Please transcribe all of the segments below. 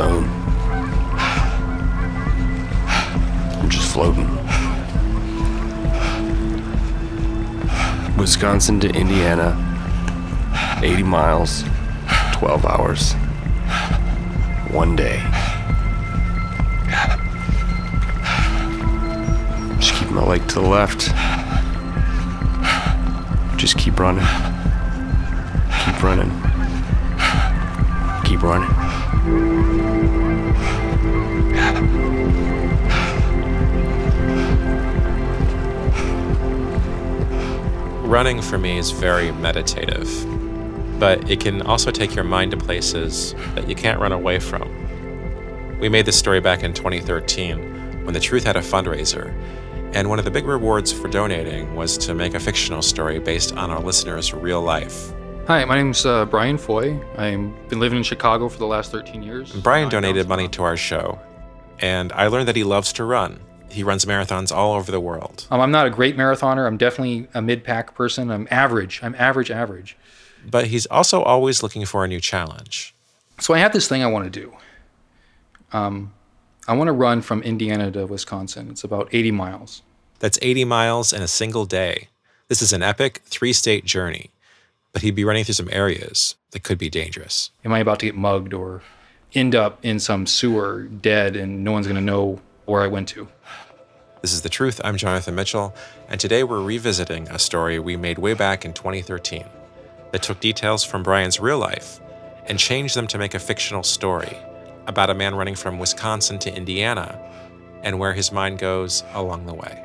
I'm just floating. Wisconsin to Indiana, 80 miles, 12 hours, one day. Just keep my leg to the left. Just keep running. Keep running. Keep running. Running for me is very meditative, but it can also take your mind to places that you can't run away from. We made this story back in 2013 when The Truth had a fundraiser, and one of the big rewards for donating was to make a fictional story based on our listeners' real life. Hi, my name's uh, Brian Foy. I've been living in Chicago for the last 13 years. Brian donated money to our show, and I learned that he loves to run. He runs marathons all over the world. Um, I'm not a great marathoner. I'm definitely a mid-pack person. I'm average. I'm average, average. But he's also always looking for a new challenge. So I have this thing I want to do. Um, I want to run from Indiana to Wisconsin. It's about 80 miles. That's 80 miles in a single day. This is an epic three state journey, but he'd be running through some areas that could be dangerous. Am I about to get mugged or end up in some sewer dead and no one's going to know where I went to? This is The Truth. I'm Jonathan Mitchell, and today we're revisiting a story we made way back in 2013 that took details from Brian's real life and changed them to make a fictional story about a man running from Wisconsin to Indiana and where his mind goes along the way.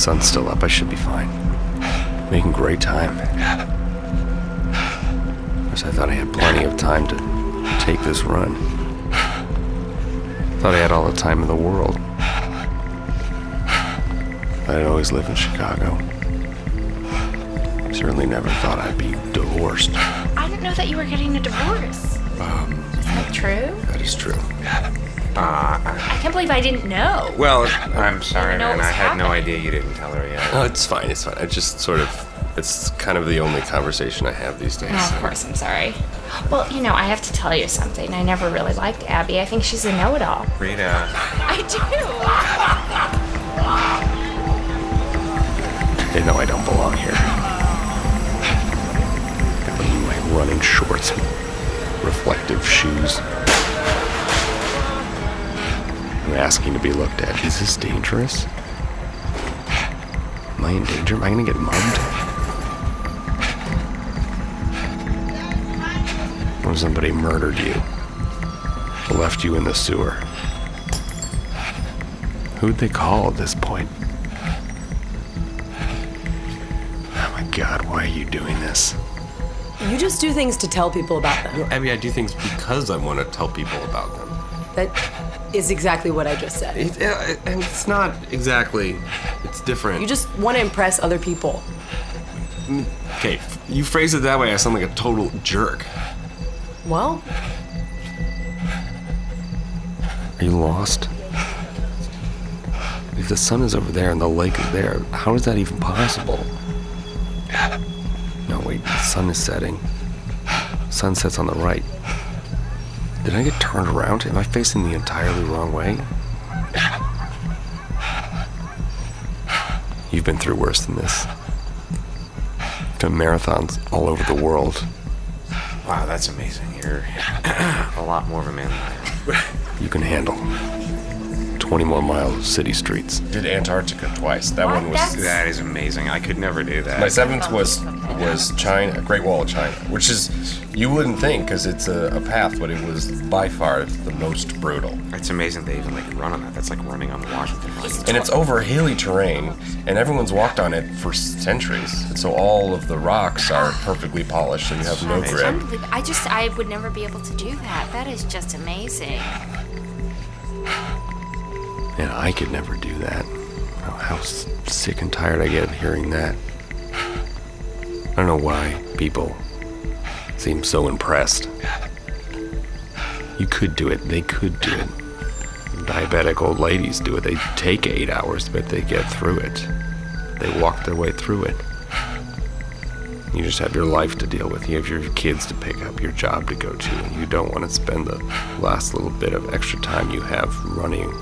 Sun's still up. I should be fine. Making great time. Of course, I thought I had plenty of time to take this run. Thought I had all the time in the world. I'd always live in Chicago. Certainly never thought I'd be divorced. I didn't know that you were getting a divorce. Um, Is that true? that is true. Uh, I can't believe I didn't know. Well, I'm sorry, know man. was I had no idea you didn't tell her yet. Oh, it's fine. It's fine. I just sort of. It's kind of the only conversation I have these days. Oh, of course, I'm sorry. Well, you know, I have to tell you something. I never really liked Abby. I think she's a know-it-all. Rita, I do. They know I don't belong here. In my running shorts and reflective shoes. I'm asking to be looked at. Is this dangerous? Am I in danger? Am I gonna get mugged? What if somebody murdered you? Left you in the sewer? Who'd they call at this point? Oh my god, why are you doing this? You just do things to tell people about them. I mean, I do things because I want to tell people about them. That is exactly what I just said. It, uh, and it's not exactly. It's different. You just want to impress other people. okay. You phrase it that way, I sound like a total jerk. Well, Are you lost? If the sun is over there and the lake is there, how is that even possible? No, wait. The sun is setting. Sun sets on the right. Did I get turned around? Am I facing the entirely wrong way? You've been through worse than this. Done marathons all over the world. wow, that's amazing. You're a lot more of a man than I am. You can handle 20 more miles of city streets. Did Antarctica twice. That What? one was. That's- That is amazing. I could never do that. My seventh was was China, Great Wall of China, which is you wouldn't think because it's a, a path, but it was by far the most brutal. It's amazing they even like run on that. That's like running on the Washington line. And it's over hilly terrain, and everyone's walked on it for centuries. And so all of the rocks are ah. perfectly polished, and you have no That's grip. unbelievable. I just, I would never be able to do that. That is just amazing. And I could never do that. How sick and tired I get of hearing that. I don't know why people seem so impressed. You could do it. They could do it. Diabetic old ladies do it. They take eight hours, but they get through it. They walk their way through it. You just have your life to deal with. You have your kids to pick up, your job to go to, and you don't want to spend the last little bit of extra time you have running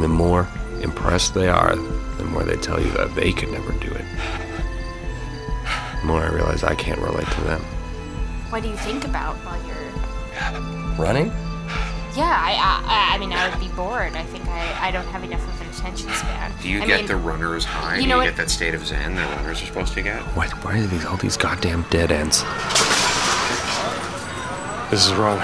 And the more impressed they are, the more they tell you that they could never do it. The more I realize I can't relate to them. What do you think about while you're? Running? Yeah, I, I, I mean, I would be bored. I think I, I don't have enough of an attention span. Do you I get mean, the runner's high? you Do know you what- get that state of zen that runners are supposed to get? Why, why are these all these goddamn dead ends? This is wrong.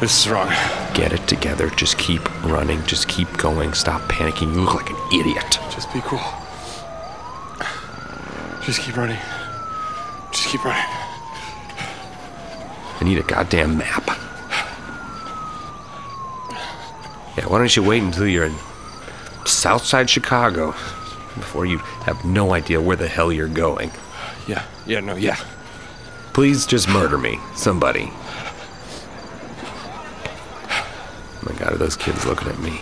This is wrong. Get it together. Just keep running. Just keep going. Stop panicking. You look like an idiot. Just be cool. Just keep running. Just keep running. I need a goddamn map. Yeah, why don't you wait until you're in Southside Chicago before you have no idea where the hell you're going? Yeah, yeah, no, yeah. Please just murder me, somebody. Oh of those kids looking at me?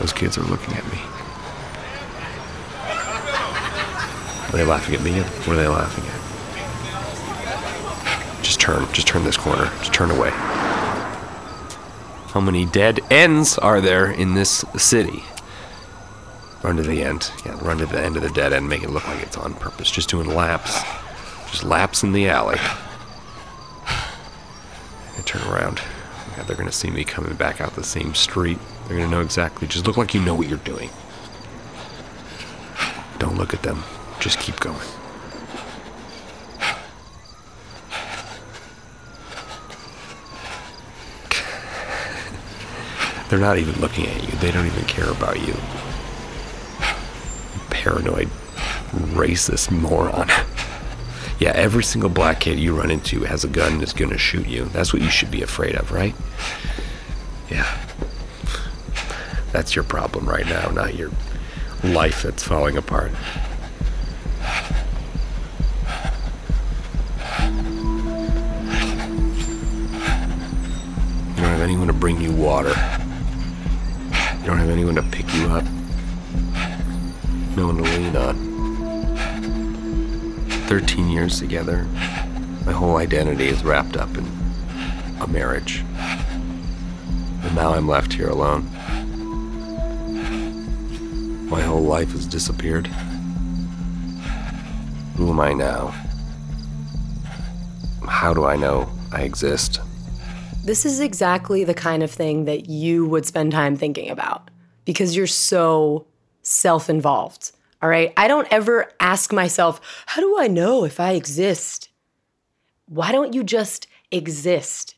Those kids are looking at me. Are they laughing at me? What are they laughing at? Just turn, just turn this corner. Just turn away. How many dead ends are there in this city? Run to the end. Yeah, run to the end of the dead end, make it look like it's on purpose. Just doing laps. Just laps in the alley. Around. God, they're gonna see me coming back out the same street. They're gonna know exactly. Just look like you know what you're doing. Don't look at them. Just keep going. They're not even looking at you. They don't even care about you. Paranoid, racist moron. Yeah, every single black kid you run into has a gun and is gonna shoot you. That's what you should be afraid of, right? Yeah. That's your problem right now, not your life that's falling apart. You don't have anyone to bring you water. You don't have anyone to pick you up. No one to lean on. 13 years together. My whole identity is wrapped up in a marriage. And now I'm left here alone. My whole life has disappeared. Who am I now? How do I know I exist? This is exactly the kind of thing that you would spend time thinking about because you're so self involved. All right. I don't ever ask myself, how do I know if I exist? Why don't you just exist?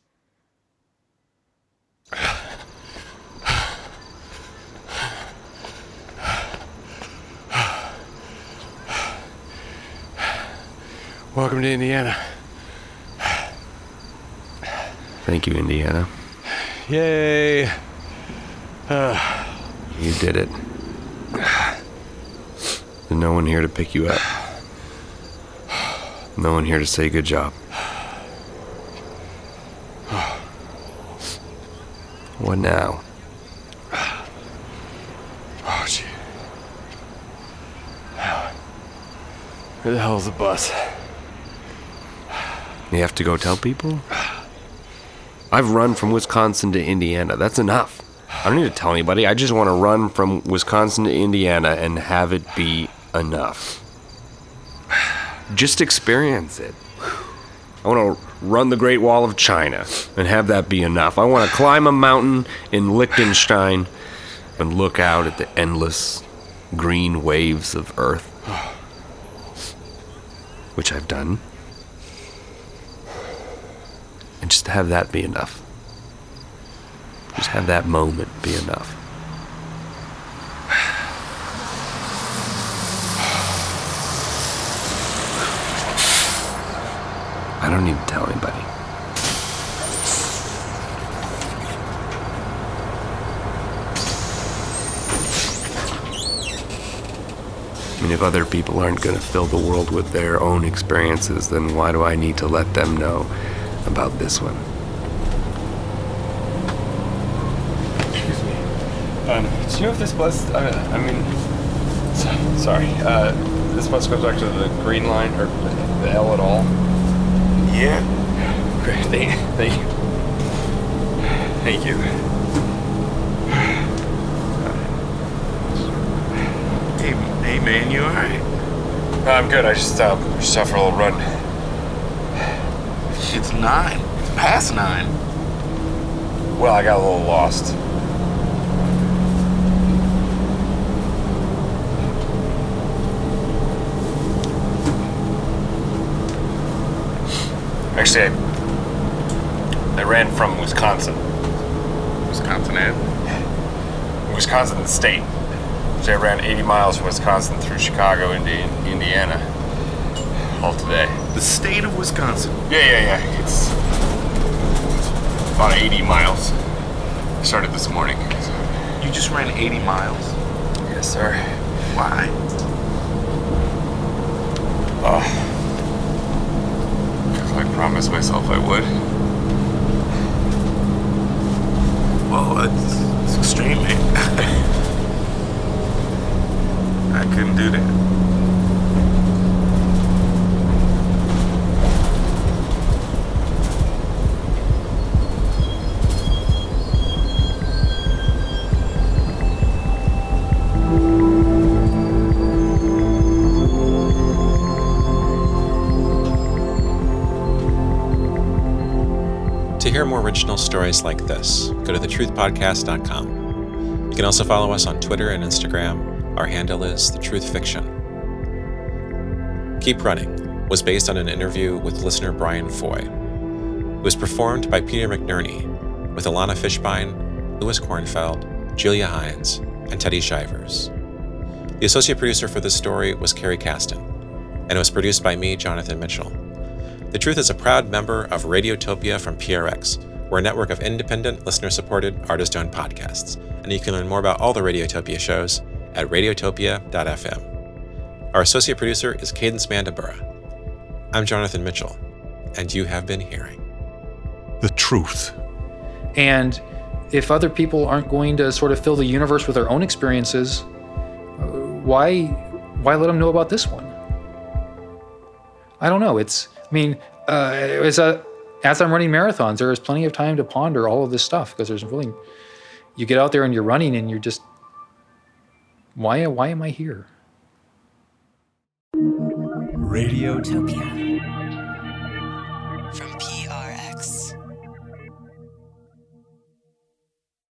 Welcome to Indiana. Thank you, Indiana. Yay. You did it. There's no one here to pick you up. No one here to say good job. What now? Oh, gee. Where the hell's the bus? You have to go tell people? I've run from Wisconsin to Indiana. That's enough. I don't need to tell anybody. I just want to run from Wisconsin to Indiana and have it be enough. just experience it. I want to run the Great Wall of China and have that be enough. I want to climb a mountain in Liechtenstein and look out at the endless green waves of Earth, which I've done. And just have that be enough. Just have that moment be enough. I don't need to tell anybody. I mean, if other people aren't going to fill the world with their own experiences, then why do I need to let them know about this one? Excuse me. Um, do you know if this bus? I mean, I mean sorry. Uh, this bus goes back to the Green Line or the L at all? Yeah. Great. Thank, thank you. Thank you. Hey, hey man, you alright? No, I'm good. I just uh, just out for a little run. It's nine. It's past nine. Well, I got a little lost. Actually, I, I ran from Wisconsin. Wisconsin Ave. Wisconsin the state. So I ran 80 miles from Wisconsin through Chicago into Indiana. All today. The state of Wisconsin. Yeah, yeah, yeah. It's about 80 miles. I started this morning. You just ran 80 miles? Yes, sir. Why? Oh. Promised myself I would. Well, it's, it's extreme, man. I couldn't do that. To hear more original stories like this, go to thetruthpodcast.com. You can also follow us on Twitter and Instagram. Our handle is The Truth Fiction. Keep Running was based on an interview with listener Brian Foy. It was performed by Peter McNerney with Alana Fishbein, Louis Kornfeld, Julia Hines, and Teddy Shivers. The associate producer for this story was Carrie Caston, and it was produced by me, Jonathan Mitchell. The Truth is a proud member of Radiotopia from PRX. We're a network of independent, listener supported, artist owned podcasts, and you can learn more about all the Radiotopia shows at radiotopia.fm. Our associate producer is Cadence Mandybura. I'm Jonathan Mitchell, and you have been hearing. The truth. And if other people aren't going to sort of fill the universe with their own experiences, uh, why why let them know about this one? I don't know. It's I mean, uh, as a as I'm running marathons, there is plenty of time to ponder all of this stuff because there's really you get out there and you're running and you're just why why am I here? Radiotopia.